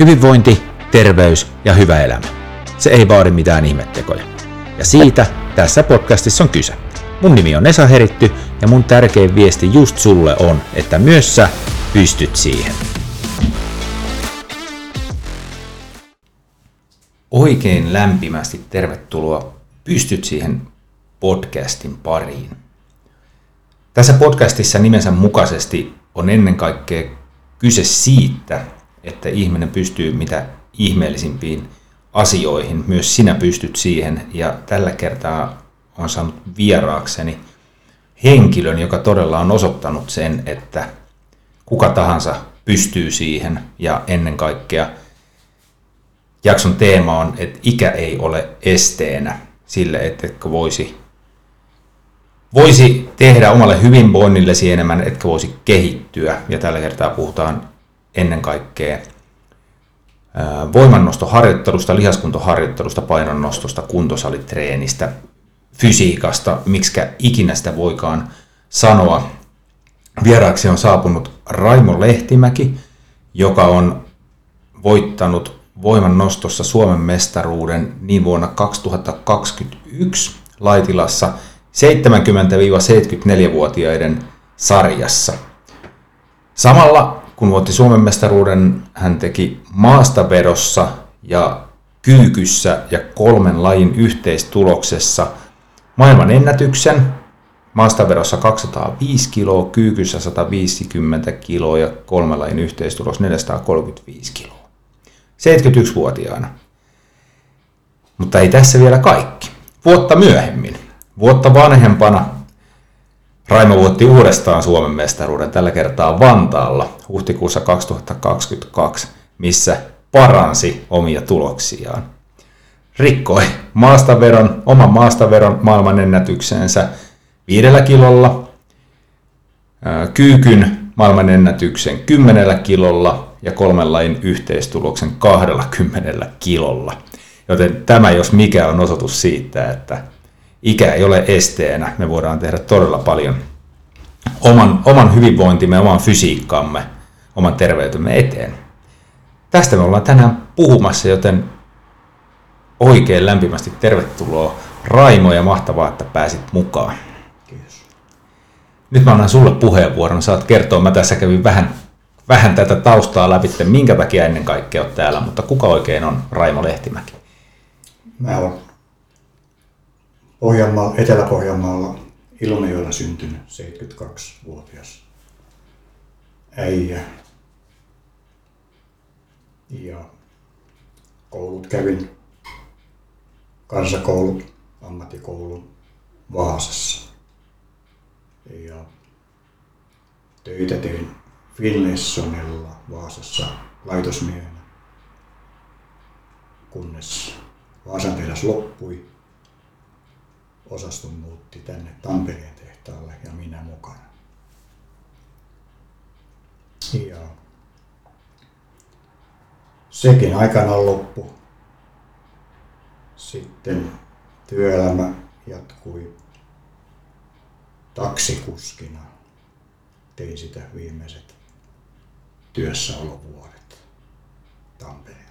Hyvinvointi, terveys ja hyvä elämä. Se ei vaadi mitään ihmettekoja. Ja siitä tässä podcastissa on kyse. Mun nimi on Esa Heritty ja mun tärkein viesti just sulle on, että myös sä pystyt siihen. Oikein lämpimästi tervetuloa Pystyt siihen podcastin pariin. Tässä podcastissa nimensä mukaisesti on ennen kaikkea kyse siitä, että ihminen pystyy mitä ihmeellisimpiin asioihin. Myös sinä pystyt siihen. Ja tällä kertaa on saanut vieraakseni henkilön, joka todella on osoittanut sen, että kuka tahansa pystyy siihen. Ja ennen kaikkea jakson teema on, että ikä ei ole esteenä sille, että voisi voisi tehdä omalle hyvinvoinnillesi enemmän, etkä voisi kehittyä. Ja tällä kertaa puhutaan ennen kaikkea voimannostoharjoittelusta, lihaskuntoharjoittelusta, painonnostosta, kuntosalitreenistä, fysiikasta, miksi ikinä sitä voikaan sanoa. Vieraaksi on saapunut Raimo Lehtimäki, joka on voittanut voimannostossa Suomen mestaruuden niin vuonna 2021 Laitilassa 70-74-vuotiaiden sarjassa. Samalla kun voitti Suomen mestaruuden, hän teki maastavedossa ja kyykyssä ja kolmen lajin yhteistuloksessa maailman ennätyksen. Maastavedossa 205 kiloa, kyykyssä 150 kiloa ja kolmen lajin yhteistulos 435 kiloa. 71-vuotiaana. Mutta ei tässä vielä kaikki. Vuotta myöhemmin, vuotta vanhempana, Raimo voitti uudestaan Suomen mestaruuden tällä kertaa Vantaalla huhtikuussa 2022, missä paransi omia tuloksiaan. Rikkoi maastaveron, oman maastaveron maailmanennätyksensä viidellä kilolla, kyykyn maailmanennätyksen kymmenellä kilolla ja kolmen lajin yhteistuloksen 20 kilolla. Joten tämä jos mikä on osoitus siitä, että ikä ei ole esteenä. Me voidaan tehdä todella paljon oman, oman hyvinvointimme, oman fysiikkamme, oman terveytemme eteen. Tästä me ollaan tänään puhumassa, joten oikein lämpimästi tervetuloa Raimo ja mahtavaa, että pääsit mukaan. Kiitos. Nyt mä annan sulle puheenvuoron. Saat kertoa, mä tässä kävin vähän, vähän tätä taustaa läpi, minkä takia ennen kaikkea olet täällä, mutta kuka oikein on Raimo Lehtimäki? Mä olen Pohjanmaalla, Etelä-Pohjanmaalla Ilmajoella syntynyt 72-vuotias äijä. Ja koulut kävin, kansakoulu, ammattikoulun Vaasassa. Ja töitä tein Finlaysonilla Vaasassa laitosmiehenä, kunnes Vaasan tehdas loppui osaston muutti tänne Tampereen tehtaalle ja minä mukana. Ja sekin aikana loppu. Sitten työelämä jatkui taksikuskina. Tein sitä viimeiset työssäolovuodet Tampereen.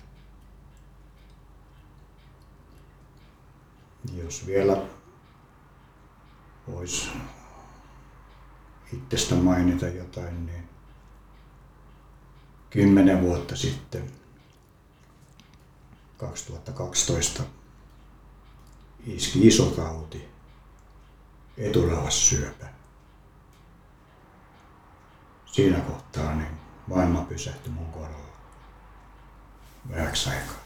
Jos vielä voisi itsestä mainita jotain, niin kymmenen vuotta sitten 2012 iski iso tauti, eturauhassyöpä. Siinä kohtaa niin maailma pysähtyi mun kohdalla vähäksi aikaa.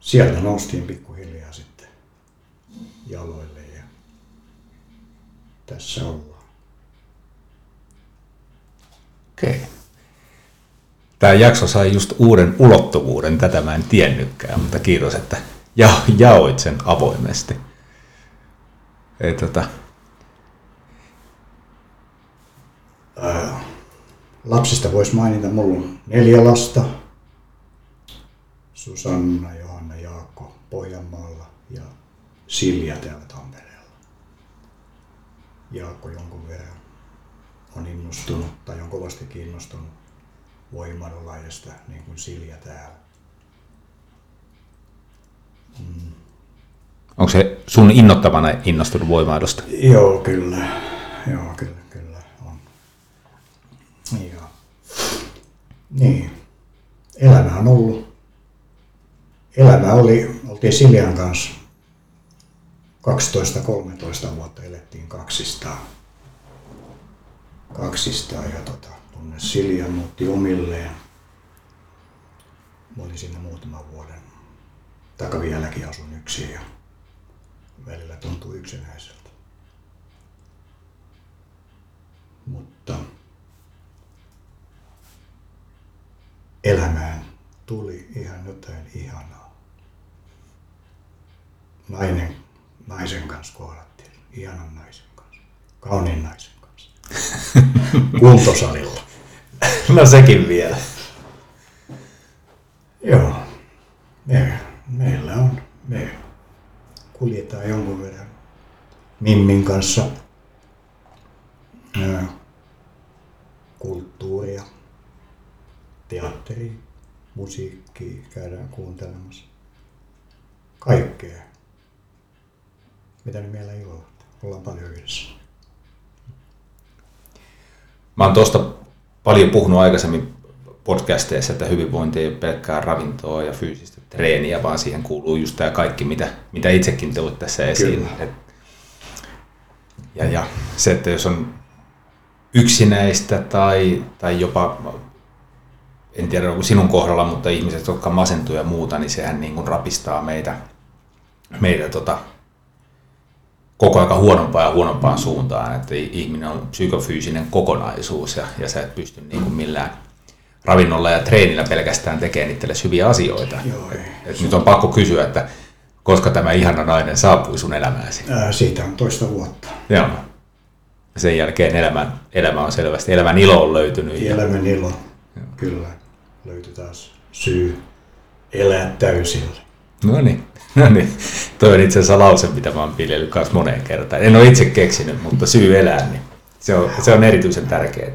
Sieltä noustiin pikkuhiljaa sitten jaloille tässä ollaan. Okei. Tämä jakso sai just uuden ulottuvuuden, tätä mä en tiennytkään, mutta kiitos, että ja, jaoit sen avoimesti. Ei, tota... Lapsista voisi mainita, mulla on neljä lasta. Susanna, Johanna, Jaakko Pohjanmaalla ja Silja täällä Tampereella. Jaakko jonkun verran on innostunut tai on kovasti kiinnostunut voimalajista, niin kuin Silja täällä. Onko se sun innottavana innostunut voimailusta? Joo, kyllä. Joo, kyllä, kyllä on. Joo. Niin. Elämä on ollut. Elämä oli, oltiin Siljan kanssa 12-13 vuotta elettiin kaksistaan. Kaksistaan ja tota, tunne Silja muutti omilleen. Mä olin siinä muutaman vuoden. Taka vieläkin asun yksin ja välillä tuntuu yksinäiseltä. Mutta elämään tuli ihan jotain ihanaa. Nainen, naisen kanssa kohdattiin, ihanan naisen kanssa, kauniin naisen kanssa. Kuntosalilla. No sekin vielä. Joo, me, meillä on, me kuljetaan jonkun verran Mimmin kanssa ää, kulttuuria, teatteria, musiikkia käydään kuuntelemassa. Kaikkea. Mitä ne meillä ilolla? Ollaan paljon yhdessä. Mä oon tuosta paljon puhunut aikaisemmin podcasteissa, että hyvinvointi ei ole pelkkää ravintoa ja fyysistä treeniä, vaan siihen kuuluu just tämä kaikki, mitä, mitä itsekin tulit tässä esiin. Kyllä. Et, ja, ja se, että jos on yksinäistä tai, tai jopa, en tiedä onko sinun kohdalla, mutta ihmiset, jotka masentuu ja muuta, niin sehän niin kuin rapistaa meitä, meitä tota, koko ajan huonompaan ja huonompaan suuntaan, että ihminen on psykofyysinen kokonaisuus ja, ja sä et pysty niin kuin millään ravinnolla ja treenillä pelkästään tekemään itsellesi hyviä asioita. Joo, et, et nyt on pakko kysyä, että koska tämä ihana nainen saapui sun elämääsi. Ää, siitä on toista vuotta. Joo. Sen jälkeen elämän, elämä on selvästi, elämän ilo on löytynyt. Ja, Elämän ilo. Kyllä. Löytyi taas syy elää täysillä. no niin, no niin. Toi on itse asiassa lause, mitä mä oon viljellyt kanssa moneen kertaan. En ole itse keksinyt, mutta syy elää, niin se on, se on erityisen tärkeää.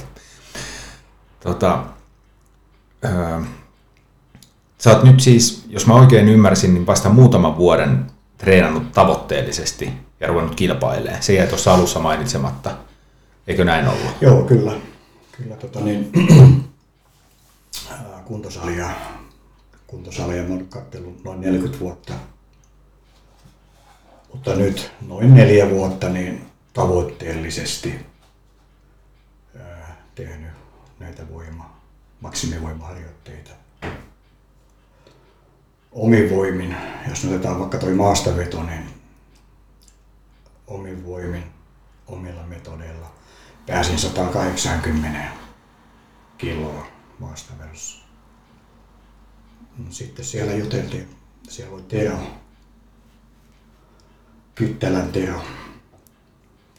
Tota, öö, sä oot nyt siis, jos mä oikein ymmärsin, niin vasta muutaman vuoden treenannut tavoitteellisesti ja ruvennut kilpailemaan. Se jäi tuossa alussa mainitsematta. Eikö näin ollut? Joo, kyllä. Kyllä tota niin, kuntosalia, kuntosalia mä oon noin 40 vuotta. Mutta nyt noin neljä vuotta niin tavoitteellisesti ää, tehnyt näitä voima, maksimivoimaharjoitteita. Omin voimin, jos otetaan vaikka toi maastaveto, niin omin voimin, omilla metodeilla pääsin 180 kiloa maastavedossa. Sitten siellä juteltiin, siellä oli Teo, Kyttälän Teo,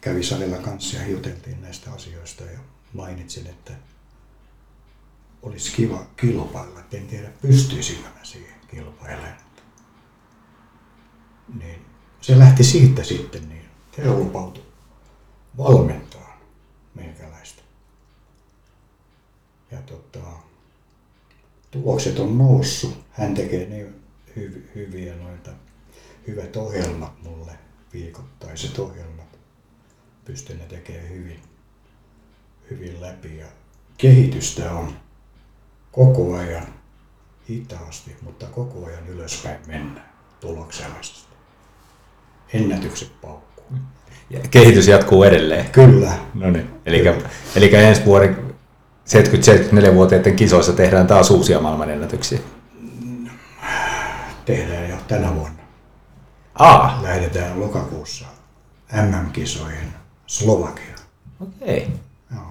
kävi salilla kanssa ja juteltiin näistä asioista ja mainitsin, että olisi kiva kilpailla, en tiedä pystyisinkö mä siihen kilpailemaan. Niin se lähti siitä sitten, niin Teo lupautui valmentaa meikäläistä. Ja tota, tulokset on noussut. Hän tekee niin hy- hyviä noita, hyvät ohjelmat mulle, viikoittaiset ohjelmat. Pystyn ne tekemään hyvin, hyvin läpi ja kehitystä on koko ajan hitaasti, mutta koko ajan ylöspäin mennään tuloksellisesti. Ennätykset paukkuu. Ja kehitys jatkuu edelleen. Kyllä, No niin. Eli, eli ensi vuoden 70-74-vuotiaiden kisoissa tehdään taas uusia maailmanennätyksiä. tehdään jo tänä vuonna. Aa, Lähdetään lokakuussa MM-kisoihin Slovakiaan. okei. Joo.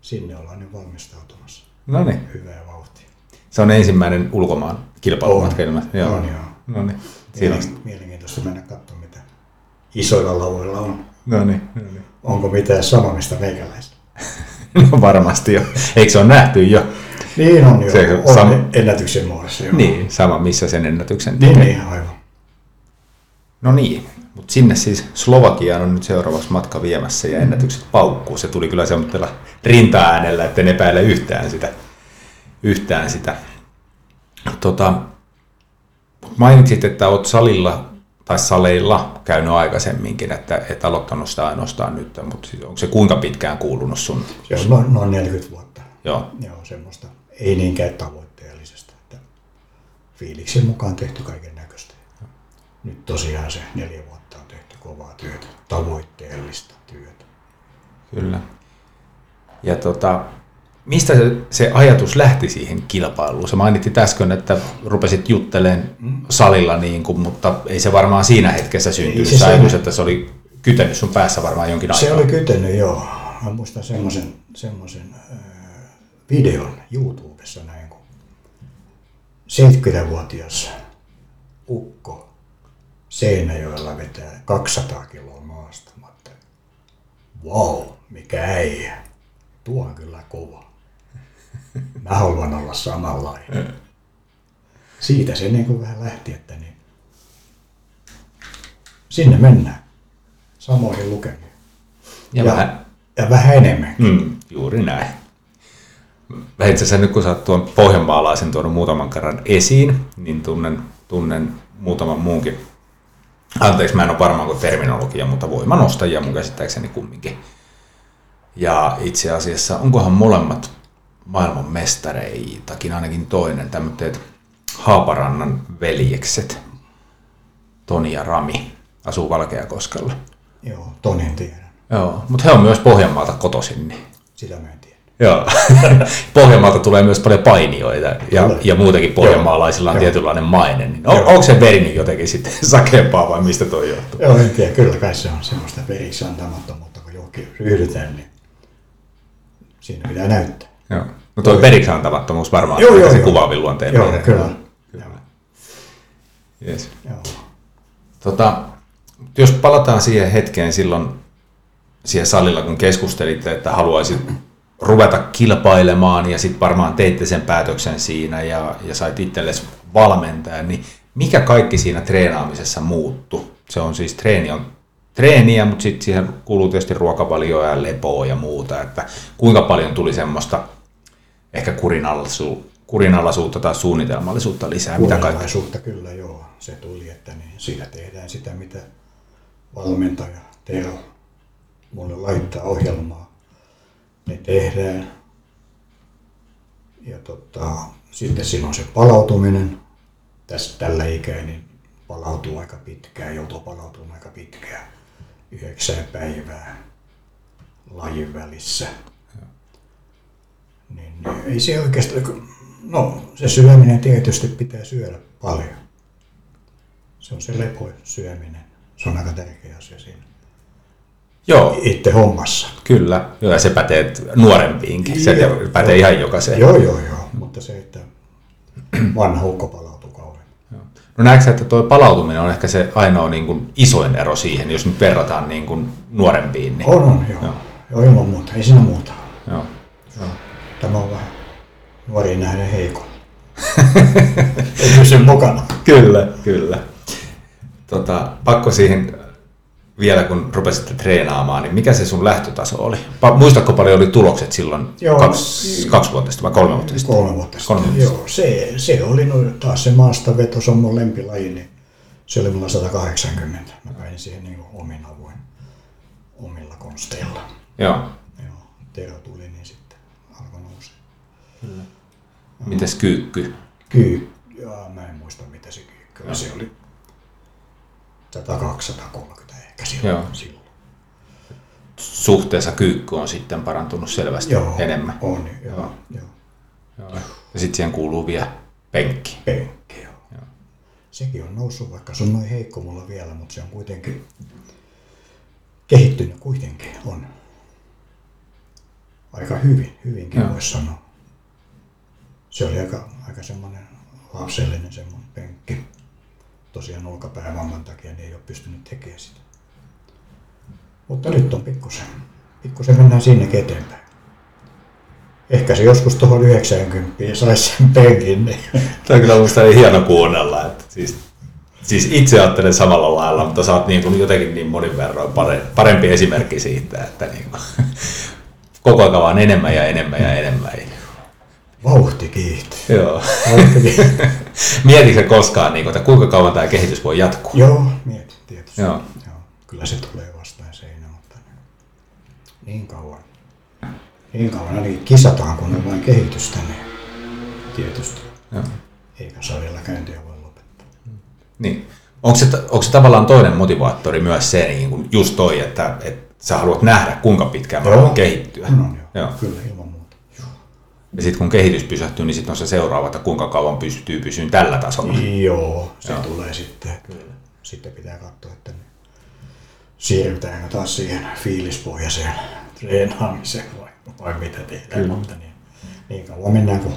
Sinne ollaan nyt valmistautumassa. No niin. Hyvää vauhtia. Se on ensimmäinen ulkomaan kilpailumatka On. ilmeisesti. Joo. On, joo. No niin. Siinä Mielenkiintoista mennä katsomaan, mitä isoilla lauvoilla on. No niin. No niin. Onko mitään sanomista meikäläistä? No varmasti jo. Eikö se ole nähty jo? Niin on jo. Se on sam- ennätyksen muodossa jo. Niin, sama missä sen ennätyksen Niin, niin, aivan. No niin, mutta sinne siis Slovakiaan on nyt seuraavaksi matka viemässä ja ennätykset paukkuu. Se tuli kyllä semmoisella rinta-äänellä, että en epäile yhtään sitä yhtään sitä. Tota, mainitsit, että olet salilla tai saleilla käynyt aikaisemminkin, että et aloittanut sitä ainoastaan nyt, mutta siis onko se kuinka pitkään kuulunut sun? Se on noin, noin 40 vuotta. Joo. Joo, semmoista. Ei niinkään tavoitteellisesta. Että fiiliksen mukaan tehty kaiken näköistä. Nyt tosiaan se neljä vuotta on tehty kovaa työtä, tavoitteellista työtä. Kyllä. Ja tota, mistä se, se ajatus lähti siihen kilpailuun? Sä mainittit äsken, että rupesit juttelemaan salilla, niin kuin, mutta ei se varmaan siinä hetkessä syntynyt. se Se ajatus, että se oli kytenyt sun päässä varmaan jonkin Se aikaa. oli kytenyt, joo. Mä muistan semmoisen, semmoisen äh, videon YouTubessa näin, kun 70-vuotias ukko Seinäjoella vetää 200 kiloa maasta. Mä wow, mikä äijä. Tuo on kyllä kova. Mä haluan olla samanlainen. Siitä se niin kuin vähän lähti, että niin sinne mennään samoihin lukemiin. Ja, ja vähän, ja vähän enemmän. mm, juuri näin. Mä itse asiassa nyt kun sä oot tuon pohjanmaalaisen tuonut muutaman kerran esiin, niin tunnen, tunnen muutaman muunkin. Anteeksi, mä en ole varmaan kuin terminologia, mutta voimanostajia mun käsittääkseni kumminkin. Ja itse asiassa, onkohan molemmat maailman mestareitakin, ainakin toinen, tämmöiset Haaparannan veljekset, Toni ja Rami, asuu Valkeakoskella. Joo, Tonin tiedän. Joo, mutta he on myös Pohjanmaalta kotoisin. Niin. Sitä mä en. Joo. Pohjanmaalta tulee myös paljon painijoita ja, ja muutenkin pohjanmaalaisilla on Joo. tietynlainen maine. Niin on, onko se veri nyt jotenkin sitten sakeampaa vai mistä toi johtuu? Joo, en tiedä. Kyllä kai se on semmoista periksi antamattomuutta, kun johonkin ryhdytään, niin siinä pitää näyttää. Joo. No toi periksi antamattomuus varmaan Joo, on joo, se kuvaavin luonteen. Joo, piirre. kyllä. kyllä. Yes. Joo. Tota, jos palataan siihen hetkeen silloin siihen salilla, kun keskustelitte, että haluaisit ruveta kilpailemaan ja sitten varmaan teitte sen päätöksen siinä ja, ja sait itsellesi valmentaa, niin mikä kaikki siinä treenaamisessa muuttu? Se on siis treeni on treeniä, mutta sitten siihen kuuluu tietysti ruokavalioa ja lepoa ja muuta, että kuinka paljon tuli semmoista ehkä kurinalaisuutta, kurinalaisuutta tai suunnitelmallisuutta lisää, mitä kyllä joo, se tuli, että niin siinä tehdään sitä, mitä valmentaja Tero mulle laittaa ohjelmaa. Ne tehdään. Ja tota, sitten on se palautuminen. Tässä tällä ikää niin palautuu aika pitkään, joutuu palautumaan aika pitkään. Yhdeksän päivää lajin välissä. Niin, niin ei se oikeastaan, no se syöminen tietysti pitää syödä paljon. Se on se lepo syöminen. Se on aika tärkeä asia siinä. Joo, Itse hommassa. Kyllä, joo, ja se pätee nuorempiinkin. Se Joo, pätee joo. ihan jokaiseen. Joo, joo, joo. Mutta se, että vanha ukko palautuu kauemmin. No näetkö että tuo palautuminen on ehkä se ainoa niin kuin, isoin ero siihen, jos nyt verrataan niin kuin, nuorempiin? Niin, On, on, joo. Joo. Joo, ilman muuta. Ei siinä muuta. joo. Tämä on vähän nuoriin nähden heikko. Ei pysy mukana. Kyllä, kyllä. Tota, pakko siihen vielä, kun rupesitte treenaamaan, niin mikä se sun lähtötaso oli? Pa- muistatko paljon oli tulokset silloin Joo. kaksi, kaksi vuotta sitten vai kolme vuotta sitten? Kolme vuotta sitten. Kolme vuotta Joo, se, se oli no, taas se maastaveto, se on mun lempilaji, niin se oli mulla 180. Mä päin siihen niin kuin omin avuin, omilla konsteilla. Joo. Joo, Tero tuli, niin sitten alkoi nousta. Mites kyykky? Kyy, jaa, mä en muista mitä se kyykky oli. Se oli 100-230 ehkä silloin. Joo. silloin. Suhteessa kyykky on sitten parantunut selvästi Joo, enemmän. on, joo, Joo. joo. Joo. Ja sitten siihen kuuluu vielä penkki. Penkki, joo. Sekin on noussut, vaikka se on noin heikko mulla vielä, mutta se on kuitenkin kehittynyt kuitenkin on. Aika hyvin, hyvinkin Joo. voisi sanoa. Se oli aika, aika semmoinen lapsellinen semmoinen penkki. Tosiaan olkapäävamman takia niin ei ole pystynyt tekemään sitä. Mutta nyt on pikkusen, pikkusen mennään sinne eteenpäin. Ehkä se joskus tuohon 90 saisi sen penkin, niin Tämä on kyllä minusta niin hieno kuunnella. Että siis, siis itse ajattelen samalla lailla, mutta sä oot niin kuin jotenkin niin monin verroin pare- parempi esimerkki siitä, että niin kuin, koko ajan vaan enemmän ja enemmän ja enemmän. Vauhti kiihtyy. Joo. Vauhti kiihtyy. Mietitkö koskaan, niin kuin, että kuinka kauan tämä kehitys voi jatkua? Joo, mietin tietysti. Joo. Joo. Kyllä se tulee niin kauan. Niin kauan, eli kisataan, kun on vain kehitystä, niin tietysti. Joo. Eikä salilla käyntiä voi lopettaa. Niin. Onko se, onko se tavallaan toinen motivaattori myös se, niin kuin just toi, että, että sä haluat nähdä, kuinka pitkään mä voin kehittyä? On, on, joo. Joo. Kyllä, ilman muuta. Ja sitten kun kehitys pysähtyy, niin sitten on se seuraava, että kuinka kauan pystyy pysyyn tällä tasolla. Joo, se Joo. tulee sitten. Kyllä. Sitten pitää katsoa, että siirrytäänkö taas siihen fiilispohjaiseen treenaamiseen vai, vai mitä tehdään. Kyllä. Mutta niin, niin kauan mennään, kun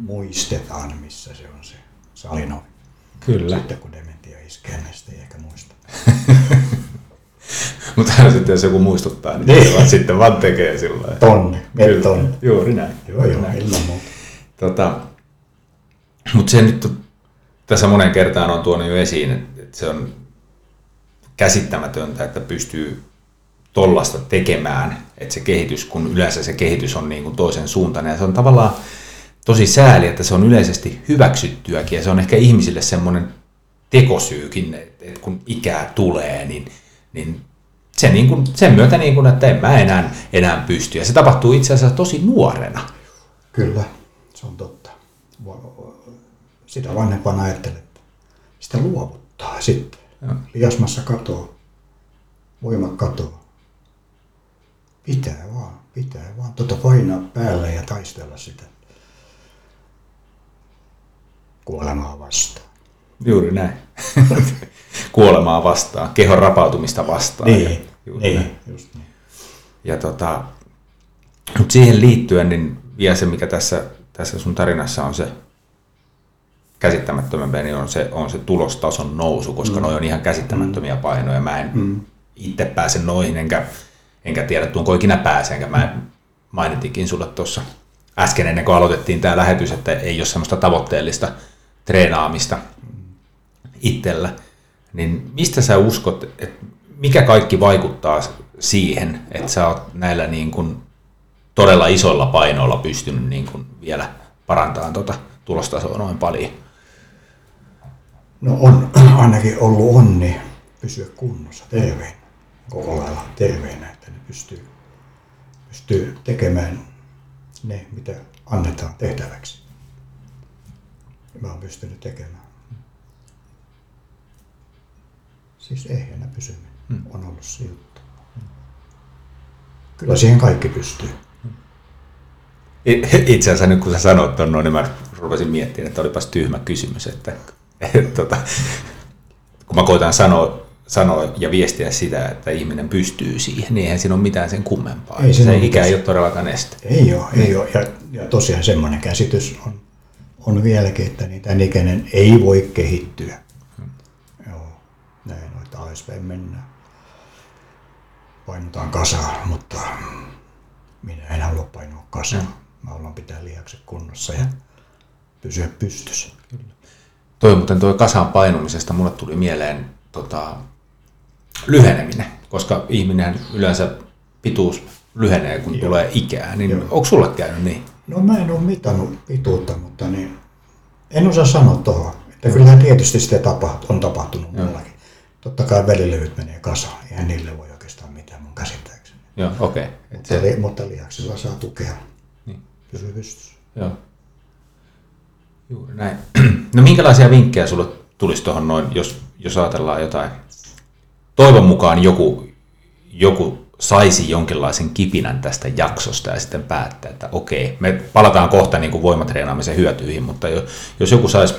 muistetaan, missä se on se salinovi. Kyllä. Sitten kun dementia iskee, niin sitten ei ehkä muista. Mutta sitten jos joku muistuttaa, niin, Niin. vaan sitten vaan tekee sillä lailla. Tonni, Kyllä. tonni. Juuri näin. Joo, joo, Näin. ilman muuta. Tota, mutta se nyt tässä monen kertaan on tuonut jo esiin, että se on käsittämätöntä, että pystyy tollasta tekemään, että se kehitys, kun yleensä se kehitys on niin kuin toisen suuntainen, ja se on tavallaan tosi sääli, että se on yleisesti hyväksyttyäkin, ja se on ehkä ihmisille semmoinen tekosyykin, että, kun ikää tulee, niin, niin se niin kuin, sen myötä, niin kuin, että en mä enää, enää pysty, ja se tapahtuu itse asiassa tosi nuorena. Kyllä, se on totta. Sitä vanhempana ajattelee, että sitä luovuttaa sitten. Liasmassa katoo, voimat katoo. Pitää vaan, pitää vaan tota painaa päälle ja taistella sitä kuolemaa vastaan. Juuri näin. Kuolemaa vastaan, kehon rapautumista vastaan. Ja, juuri näin. niin, just niin. Ja tota, mutta siihen liittyen, niin vielä se, mikä tässä, tässä sun tarinassa on se käsittämättömämpi, niin on se, on se tulostason nousu, koska mm. noi on ihan käsittämättömiä painoja. Mä en mm. itse pääse noihin, enkä, enkä tiedä, tuonko ikinä pääse, enkä mä mainitikin sulle tuossa äsken ennen kuin aloitettiin tämä lähetys, että ei ole semmoista tavoitteellista treenaamista itsellä. Niin mistä sä uskot, että mikä kaikki vaikuttaa siihen, että sä oot näillä niin kuin todella isoilla painoilla pystynyt niin kuin vielä parantamaan tuota tulostasoa noin paljon? No on ainakin ollut onni pysyä kunnossa, terveenä, koko lailla terveenä, että ne pystyy, pystyy tekemään ne, mitä annetaan tehtäväksi. Mä oon pystynyt tekemään. Siis ehjänä pysyminen Hmm. on ollut se juttu. Kyllä siihen kaikki pystyy. Itse asiassa nyt kun sä sanoit noin, niin mä rupesin miettimään, että olipas tyhmä kysymys, että tota, kun mä koitan sanoa, sanoa ja viestiä sitä, että ihminen pystyy siihen, niin eihän siinä ole mitään sen kummempaa. Ei se ikä ei ole todellakaan este. Ei ole, ei ole. Ja, ja tosiaan semmoinen käsitys on, on vieläkin, että niin tämän ikäinen ei voi kehittyä. Joo, näin että alaspäin mennään. Painutaan kasaan, mutta minä en halua painua kasaan. Mä haluan pitää lihakset kunnossa ja pysyä pystyssä. Toi muuten toi kasaan painumisesta mulle tuli mieleen tota, lyheneminen, koska ihminen yleensä pituus lyhenee, kun Joo. tulee ikää. Niin Joo. onko sulle käynyt niin? No mä en ole mitannut pituutta, mutta niin, en osaa sanoa tuohon. Että kyllähän tietysti sitä tapahtuu, on tapahtunut Joo. mullakin. Totta kai välilevyt menee kasaan. Eihän niille voi oikeastaan mitään mun käsittääkseni. Joo, okei. Okay. Mutta, li, mutta lihaksilla saa tukea. Niin. Joo. Juuri näin. No minkälaisia vinkkejä sulle tulisi tuohon noin, jos, jos ajatellaan jotain? Toivon mukaan joku, joku saisi jonkinlaisen kipinän tästä jaksosta ja sitten päättää, että okei, me palataan kohta niin kuin voimatreenaamisen hyötyihin, mutta jo- jos joku saisi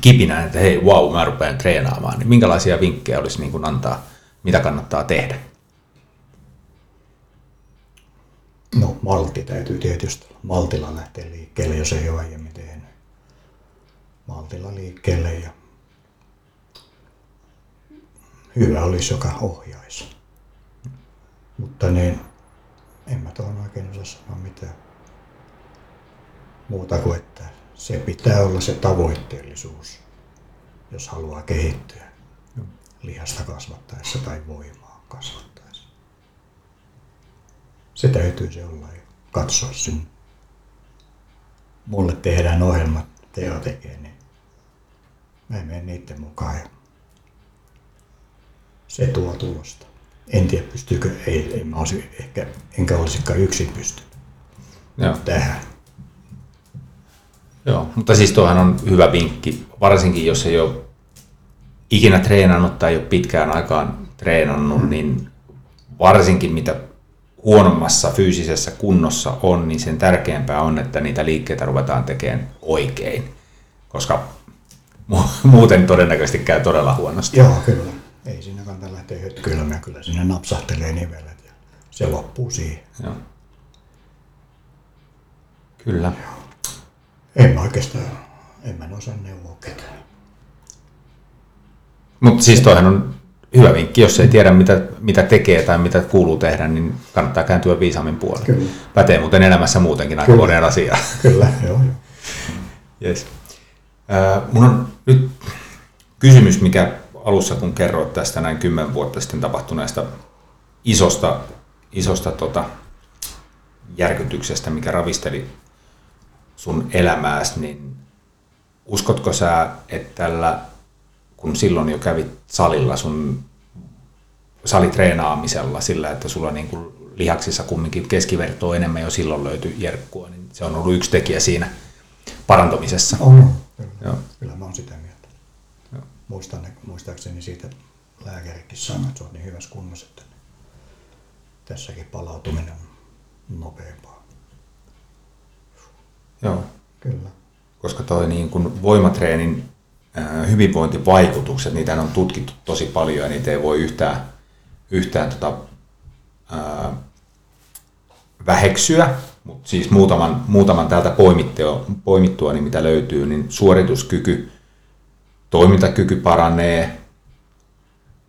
kipinän, että hei, wow, mä rupean treenaamaan, niin minkälaisia vinkkejä olisi niin kuin antaa, mitä kannattaa tehdä? No maltti täytyy tietysti maltilla lähteä liikkeelle, jos ei ole aiemmin tehnyt. Maltilla liikkeelle ja hyvä olisi, joka ohjaisi. Mutta niin, en mä tuohon oikein osaa sanoa mitään muuta kuin, että se pitää olla se tavoitteellisuus, jos haluaa kehittyä lihasta kasvattaessa tai voimaa kasvattaessa. Se täytyy se olla ja katsoa sinne. mulle tehdään ohjelmat, Teo tekee, mä en mene niiden mukaan. Ja se tuo tulosta. En tiedä pystyykö, ei, ei mä olisi ehkä, enkä olisikaan yksin pystynyt Joo. tähän. Joo, mutta siis tuohan on hyvä vinkki, varsinkin jos ei ole ikinä treenannut tai ei ole pitkään aikaan treenannut, niin varsinkin mitä huonommassa fyysisessä kunnossa on, niin sen tärkeämpää on, että niitä liikkeitä ruvetaan tekemään oikein, koska muuten todennäköisesti käy todella huonosti. Joo, kyllä. Ei siinä kannata lähteä hötkyilemään, kyllä sinne napsahtelee nivelet ja se loppuu siihen. Joo. Kyllä. En mä oikeastaan, en mä osaa neuvoa ketään. Mutta siis toihan on hyvä vinkki, jos ei tiedä mitä, mitä tekee tai mitä kuuluu tehdä, niin kannattaa kääntyä viisaammin puolelle. Kyllä. Pätee muuten elämässä muutenkin aika monen asiaa. Kyllä, joo. joo. Yes. Mun on nyt kysymys, mikä alussa kun kerroit tästä näin kymmen vuotta sitten tapahtuneesta isosta, isosta tota, järkytyksestä, mikä ravisteli sun elämääsi, niin uskotko sä, että tällä, kun silloin jo kävit salilla sun salitreenaamisella sillä, että sulla niin kuin lihaksissa kumminkin keskivertoa enemmän jo silloin löytyi jerkkua, niin se on ollut yksi tekijä siinä parantumisessa. On. Kyllä. Joo. kyllä mä oon sitä mieltä. Joo. Muistan, muistaakseni siitä lääkärikin sanoi, että sä oot niin hyvässä kunnossa, että tässäkin palautuminen on nopeampaa. Joo. Kyllä. koska toi niin kuin voimatreenin hyvinvointivaikutukset, niitä on tutkittu tosi paljon ja niitä ei voi yhtään, yhtään tota, ää, väheksyä, mutta siis muutaman, muutaman täältä poimittua, niin mitä löytyy, niin suorituskyky, toimintakyky paranee,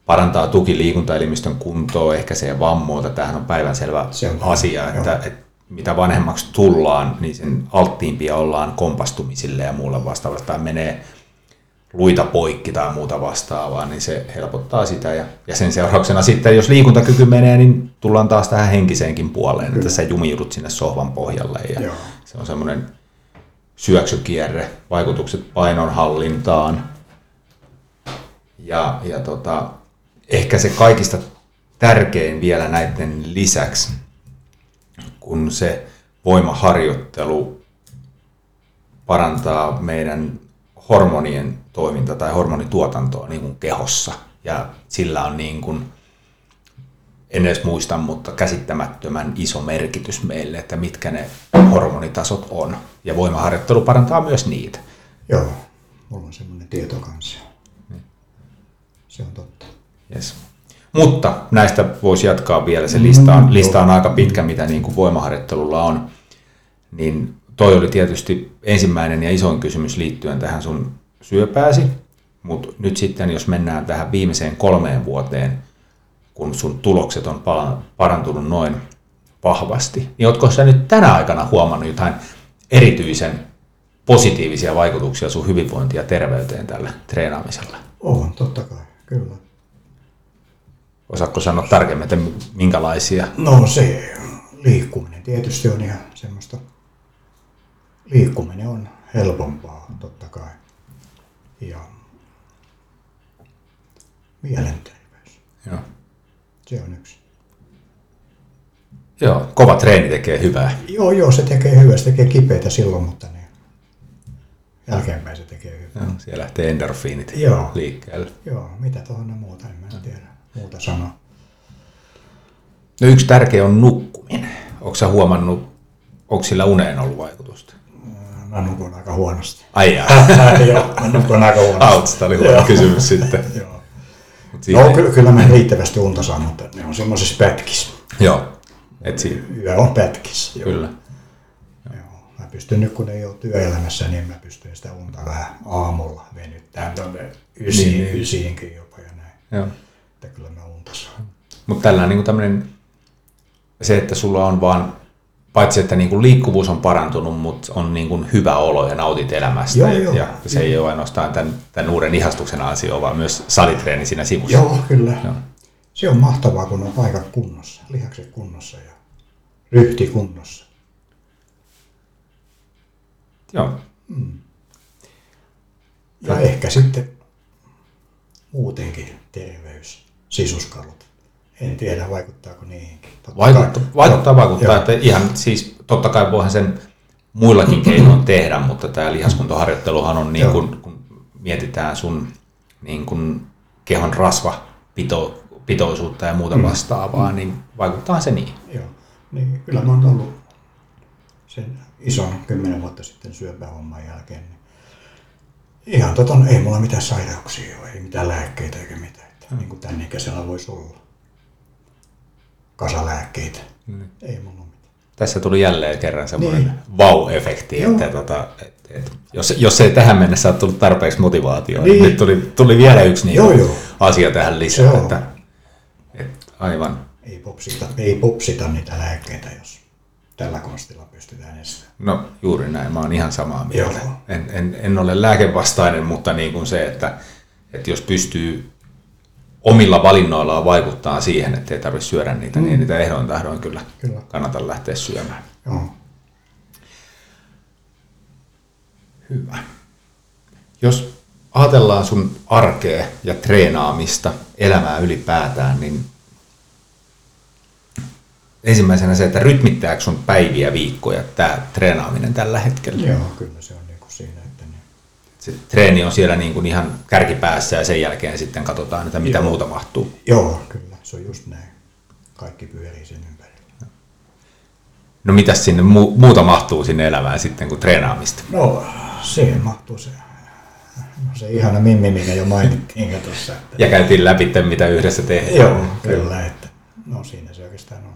parantaa tukiliikuntaelimistön kuntoa, ehkäisee vammoita. Tämähän on päivänselvä Se on asia, joo. että, että mitä vanhemmaksi tullaan, niin sen alttiimpia ollaan kompastumisille ja muulla vastaavasta. Tai menee luita poikki tai muuta vastaavaa, niin se helpottaa sitä. Ja, ja sen seurauksena sitten, jos liikuntakyky menee, niin tullaan taas tähän henkiseenkin puoleen, että sä jumiudut sinne sohvan pohjalle. Ja Joo. se on semmoinen syöksykierre, vaikutukset painonhallintaan. Ja, ja tota, ehkä se kaikista tärkein vielä näiden lisäksi, kun se voimaharjoittelu parantaa meidän hormonien toiminta tai hormonituotantoa niin kuin kehossa. Ja sillä on niin kuin, en edes muista, mutta käsittämättömän iso merkitys meille, että mitkä ne hormonitasot on. Ja voimaharjoittelu parantaa myös niitä. Joo, mulla on semmoinen tieto kanssa. Se on totta. Yes. Mutta näistä voisi jatkaa vielä. Se lista on, lista on aika pitkä, mitä niin kuin voimaharjoittelulla on. Niin toi oli tietysti ensimmäinen ja isoin kysymys liittyen tähän sun syöpääsi. Mutta nyt sitten, jos mennään tähän viimeiseen kolmeen vuoteen, kun sun tulokset on parantunut noin vahvasti, niin ootko sä nyt tänä aikana huomannut jotain erityisen positiivisia vaikutuksia sun hyvinvointiin ja terveyteen tällä treenaamisella? On, totta kai, kyllä. Osaatko sanoa tarkemmin, että minkälaisia? No se liikkuminen tietysti on ihan semmoista, liikkuminen on helpompaa totta kai. Ja mielenterveys, Joo. se on yksi. Joo, kova treeni tekee hyvää. Joo, joo, se tekee hyvää, se tekee kipeitä silloin, mutta niin jälkeenpäin se tekee hyvää. Joo, siellä lähtee endorfiinit Joo. liikkeelle. Joo, mitä tuohon on muuta, en mä tiedä muuta sanoa. No yksi tärkeä on nukkuminen. Onko sä huomannut, onko sillä uneen ollut vaikutusta? Mä nukun aika huonosti. Ai jaa. joo, mä nukun aika huonosti. Tämä oli huono Joo. kysymys sitten. Joo. Mut siinä, No, kyllä, kyllä mä riittävästi unta saan, mutta ne on semmoisessa pätkissä. Joo, et siinä, Yö on pätkissä. Joo. kyllä. Joo. Mä pystyn nyt, kun ei ole työelämässä, niin mä pystyn sitä unta vähän aamulla venyttämään tuonne ysiin, Niin, niin, niin. ysiinkin jopa ja näin. Joo. Että kyllä mä unta saan. Mutta tällä niin tämmöinen, se, että sulla on vaan, paitsi että niin kuin liikkuvuus on parantunut, mutta on niin kuin hyvä olo ja nautit elämästä. Joo, ja, joo. ja se ei ole ainoastaan tämän, tämän uuden ihastuksen ansio, vaan myös salitreeni siinä sivussa. Joo, kyllä. Joo. Se on mahtavaa, kun on paikat kunnossa, lihakset kunnossa ja ryhti kunnossa. Joo. Ja ehkä sitten muutenkin terveys, sisuskalut. En tiedä, vaikuttaako niihinkin. Totta Vaikuttaa, kai- vaikuttaa, vaikuttaa. joo. Että ihan siis totta kai voihan sen muillakin keinoin tehdä, mutta tämä lihaskuntoharjoitteluhan on niin kuin, kun mietitään sun niin kuin kehon rasvapitoisuutta ja muuta vastaavaa, niin vaikuttaa se niin. Joo. Niin, kyllä mä oon ollut sen ison kymmenen vuotta sitten syöpähomman jälkeen. Niin ihan tota, ei mulla mitään sairauksia ole, ei mitään lääkkeitä eikä mitään. Että, Niin kuin tämän ikäisellä voisi olla. Kasalääkkeitä. Mm. Ei mulla mitään. Tässä tuli jälleen kerran semmoinen Niin. vau-efekti, Joo. että tota, et, et, jos, jos ei tähän mennessä ole tullut tarpeeksi motivaatiota, niin. Niin. nyt tuli, tuli vielä yksi niin Joo, joo. asia tähän lisää. Joo. Että, et, aivan. Ei popsita, ei popsita niitä lääkkeitä, jos tällä konstilla pystytään estämään. No juuri näin, mä oon ihan samaa mieltä. Joo. En, en, en ole lääkevastainen, mutta niin kuin se, että, että jos pystyy omilla valinnoillaan vaikuttaa siihen, että ei tarvitse syödä niitä, mm. niin niitä ehdoin tahdoin kyllä, Kyllä. kannata lähteä syömään. Joo. Hyvä. Jos ajatellaan sun arkea ja treenaamista, elämää ylipäätään, niin ensimmäisenä se, että rytmittääkö sun päiviä, viikkoja tämä treenaaminen tällä hetkellä? Joo, kyllä se on Se treeni on siellä niin kuin ihan kärkipäässä ja sen jälkeen sitten katsotaan, että mitä Joo. muuta mahtuu. Joo, kyllä, se on just näin. Kaikki pyörii sen ympärillä. No mitäs sinne mu- muuta mahtuu sinne elämään sitten kuin treenaamista? No, siihen mahtuu se, no se ihana mimmi, mikä jo mainittiin tuossa. Että... Ja käytiin läpi, mitä yhdessä tehdään. Joo, kyllä, että no siinä se oikeastaan onkin.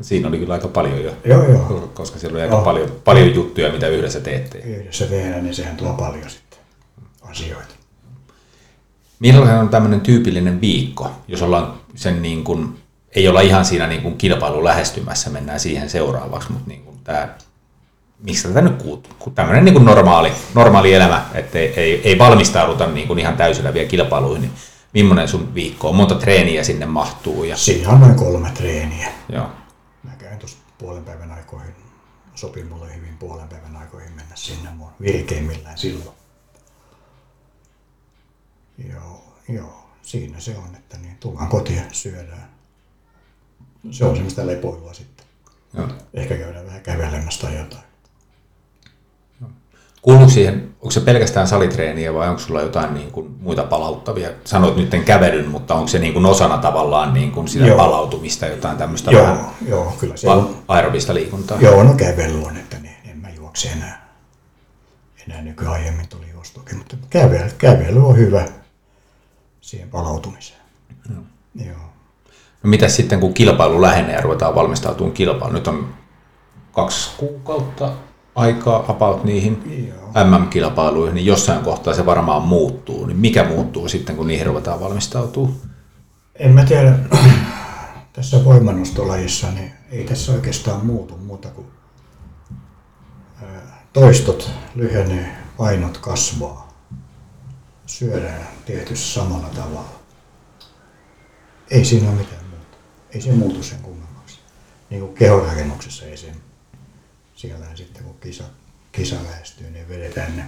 Siinä oli kyllä aika paljon jo, Joo, joo. koska siellä oli aika Joo. paljon, paljon juttuja, mitä yhdessä teette. Yhdessä tehdään, niin sehän tuo paljon sitten asioita. Millainen on tämmöinen tyypillinen viikko, jos ollaan sen niin kuin, ei olla ihan siinä niin kuin kilpailu lähestymässä, mennään siihen seuraavaksi, mutta niin kuin tämä, mistä tätä nyt kuuluu, tämmöinen niin kuin normaali, normaali elämä, että ei, ei, ei valmistauduta niin kuin ihan täysillä vielä kilpailuihin, niin millainen sun viikko on, monta treeniä sinne mahtuu ja Siinä on noin kolme treeniä. joo, puolen päivän aikoihin, sopii mulle hyvin puolen päivän aikoihin mennä sinne mun virkeimmillään silloin. Joo, joo, siinä se on, että niin, tullaan kotiin, syödään. Se on semmoista lepoilua sitten. joo. Ehkä käydään vähän kävelemässä tai jotain. Kuuluuko siihen, onko se pelkästään salitreeniä vai onko sulla jotain niin kuin muita palauttavia? Sanoit nyt kävelyn, mutta onko se niin kuin osana tavallaan niin kuin sitä Joo. palautumista, jotain tämmöistä vähän Joo, joo, kyllä se on. aerobista liikuntaa? Joo, no kävely on, että niin, en mä juokse enää. Enää nykyään aiemmin tuli juostuakin, mutta kävely, kävely on hyvä siihen palautumiseen. Joo. No mitä sitten, kun kilpailu lähenee ja ruvetaan valmistautumaan kilpailuun? Nyt on kaksi kuukautta aikaa about niihin Joo. MM-kilpailuihin, niin jossain kohtaa se varmaan muuttuu. Niin mikä muuttuu sitten, kun niihin ruvetaan valmistautumaan? En mä tiedä, tässä voimannostolajissa niin ei tässä oikeastaan muutu muuta kuin toistot lyhenee, painot kasvaa, syödään tietysti samalla tavalla. Ei siinä ole mitään muuta. Ei se muutu sen kummemmaksi. Niin kuin kehonrakennuksessa ei sen. Siellä sitten kun kisa, kisa lähestyy, niin vedetään ne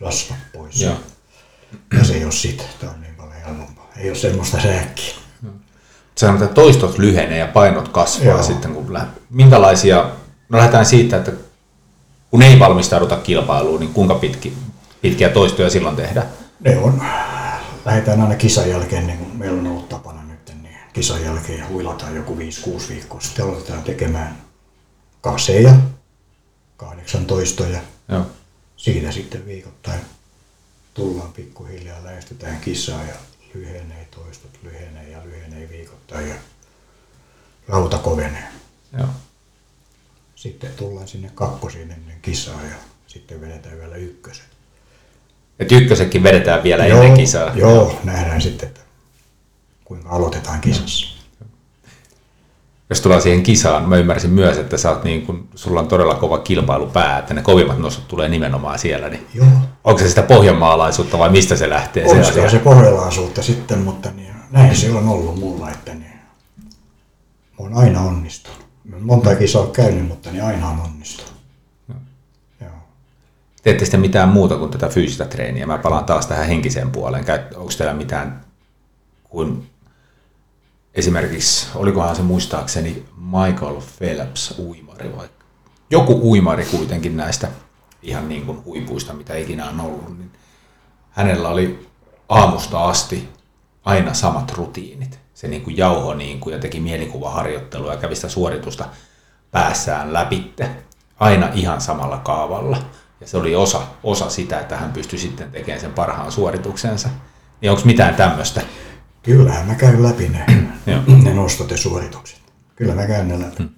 rasvat pois. Joo. Ja se ei ole sitä. Tämä on niin paljon helpompaa. Ei ole semmoista säkkiä. Sanotaan, että toistot lyhenee ja painot kasvaa Joo. sitten, kun lä- minkälaisia, no lähdetään siitä, että kun ei valmistauduta kilpailuun, niin kuinka pitki, pitkiä toistoja silloin tehdään? Ne on, lähdetään aina kisan jälkeen, niin kuin meillä on ollut tapana nyt, niin kisan jälkeen huilataan joku 5-6 viikkoa. Sitten aloitetaan tekemään kaseja, 18 ja Joo. siitä sitten viikoittain tullaan pikkuhiljaa, lähestytään kisaa ja lyhenee toistot, lyhenee ja lyhenee viikoittain ja rauta kovenee. Joo. Sitten tullaan sinne kakkosiin ennen kisaa ja sitten vedetään vielä ykköset. Et ykkösekin vedetään vielä joo, ennen kisaa. Joo, nähdään sitten, että kuinka aloitetaan kisassa. Jos tullaan siihen kisaan, mä ymmärsin myös, että sä oot niin kun, sulla on todella kova kilpailu pää, että ne kovimmat nostot tulee nimenomaan siellä. Niin Joo, onko se sitä pohjanmaalaisuutta vai mistä se lähtee? on sitä se pohjalaisuutta sitten, mutta niin, näin se on ollut mulla, että niin, mä oon aina onnistunut. Monta kisaa käynyt, mutta niin aina on onnistunut. Joo. teette sitten mitään muuta kuin tätä fyysistä treeniä? Mä palaan taas tähän henkiseen puoleen. Onko teillä mitään kuin esimerkiksi, olikohan se muistaakseni Michael Phelps uimari vai joku uimari kuitenkin näistä ihan niin kuin huipuista, mitä ikinä on ollut, niin hänellä oli aamusta asti aina samat rutiinit. Se niin kuin jauho niin kuin ja teki mielikuvaharjoittelua ja kävi sitä suoritusta päässään läpitte. Aina ihan samalla kaavalla. Ja se oli osa, osa sitä, että hän pystyi sitten tekemään sen parhaan suorituksensa. Niin onko mitään tämmöistä? Kyllähän mä käyn läpi ne, ne nostot ja suoritukset. Kyllä mä käyn ne läpi.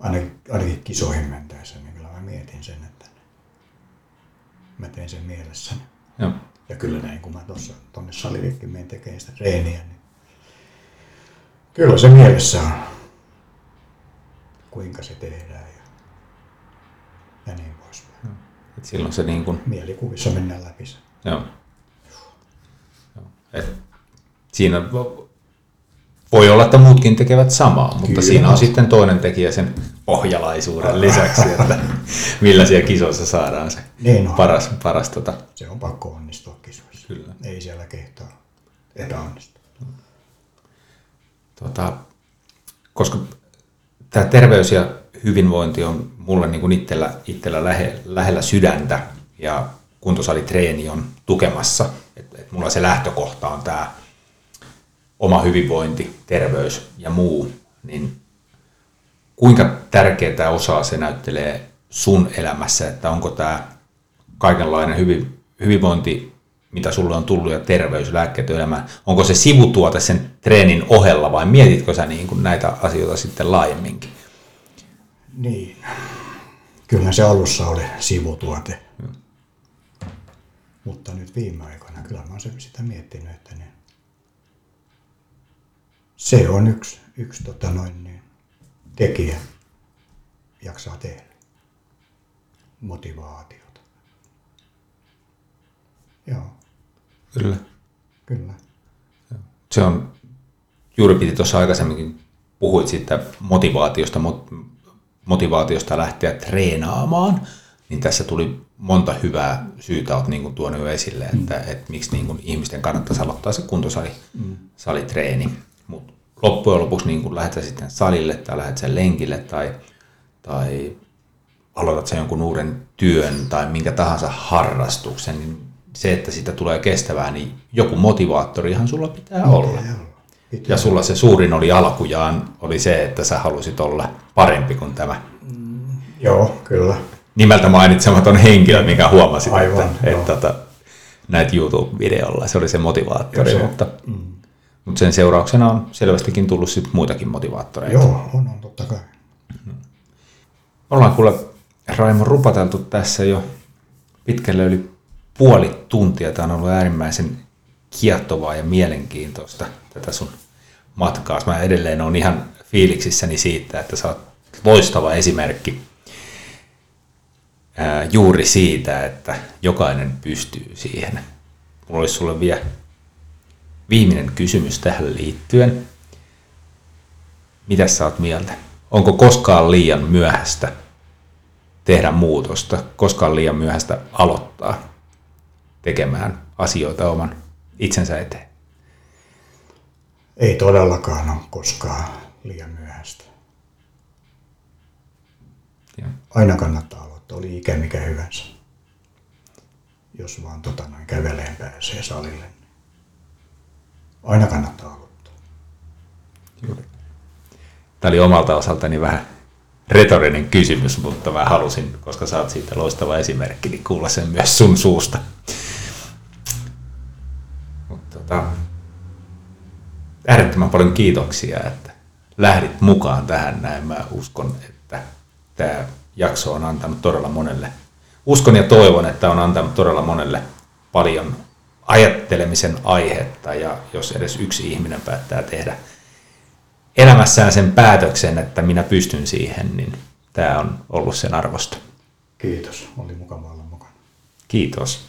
Ainakin, ainakin kisoihin mentäessä, niin kyllä mä mietin sen, että mä teen sen mielessäni. Joo. Ja kyllä näin, kun mä tuossa tuonne salillekin menen tekemään sitä treeniä, niin kyllä se mielessä on, kuinka se tehdään ja, ja niin poispäin. Et silloin se niin kuin... Mielikuvissa mennään läpi se. Joo. Et siinä voi olla, että muutkin tekevät samaa, mutta Kyllä. siinä on sitten toinen tekijä sen pohjalaisuuden lisäksi, että millä siellä kisoissa saadaan se niin paras, paras tota... Se on pakko onnistua kisoissa. Kyllä. Ei siellä kehtaa epäonnistua. Tota, koska tämä terveys ja hyvinvointi on mulle niin kuin itsellä, itsellä lähe, lähellä sydäntä ja kuntosalitreeni on tukemassa. Et, et mulla se lähtökohta on tämä oma hyvinvointi, terveys ja muu, niin kuinka tärkeää osaa se näyttelee sun elämässä, että onko tämä kaikenlainen hyvin, hyvinvointi, mitä sulle on tullut ja terveys, lääkkeet elämään, onko se sivutuote sen treenin ohella vai mietitkö sä niin kuin näitä asioita sitten laajemminkin? Niin, kyllä se alussa oli sivutuote. Hmm. Mutta nyt viime aikoina kyllä mä olen sitä miettinyt, että ne se on yksi, yksi tota noin, niin, tekijä, jaksaa tehdä. Motivaatiota. Joo. Kyllä. Kyllä. Se on, juuri piti tuossa aikaisemminkin, puhuit siitä motivaatiosta, motivaatiosta lähteä treenaamaan, niin tässä tuli monta hyvää syytä, olet niin tuonut jo esille, että, mm. että miksi niin kuin ihmisten kannattaisi aloittaa se kuntosali, mm. salitreeni. Loppujen lopuksi niin kun lähdet sitten salille tai lähdet sen lenkille tai, tai aloitat sen jonkun uuden työn tai minkä tahansa harrastuksen, niin se, että siitä tulee kestävää, niin joku motivaattorihan sulla pitää no, olla. Pitää. Ja sulla se suurin oli alkujaan, oli se, että sä halusit olla parempi kuin tämä. Mm, joo, kyllä. Nimeltä mainitsematon henkilö, mikä huomasit, Aivan, että, että, että näitä YouTube-videolla, se oli se motivaattori. Se, mutta, mm mutta sen seurauksena on selvästikin tullut sit muitakin motivaattoreita. Joo, on, on totta kai. Ollaan kuule Raimo rupateltu tässä jo pitkälle yli puoli tuntia. Tämä on ollut äärimmäisen kiehtovaa ja mielenkiintoista tätä sun matkaa. Mä edelleen on ihan fiiliksissäni siitä, että sä oot loistava esimerkki ää, juuri siitä, että jokainen pystyy siihen. Mulla olisi sulle vielä viimeinen kysymys tähän liittyen. Mitä sä oot mieltä? Onko koskaan liian myöhäistä tehdä muutosta, koskaan liian myöhäistä aloittaa tekemään asioita oman itsensä eteen? Ei todellakaan ole koskaan liian myöhäistä. Ja. Aina kannattaa aloittaa, oli ikä mikä hyvänsä. Jos vaan tota noin käveleen pääsee salille, aina kannattaa aloittaa. Juuri. Tämä oli omalta osaltani vähän retorinen kysymys, mutta mä halusin, koska sä oot siitä loistava esimerkki, niin kuulla sen myös sun suusta. Mutta tota, äärettömän paljon kiitoksia, että lähdit mukaan tähän näin. Mä uskon, että tämä jakso on antanut todella monelle, uskon ja toivon, että on antanut todella monelle paljon ajattelemisen aihetta ja jos edes yksi ihminen päättää tehdä elämässään sen päätöksen, että minä pystyn siihen, niin tämä on ollut sen arvosta. Kiitos, oli mukava olla mukana. Kiitos.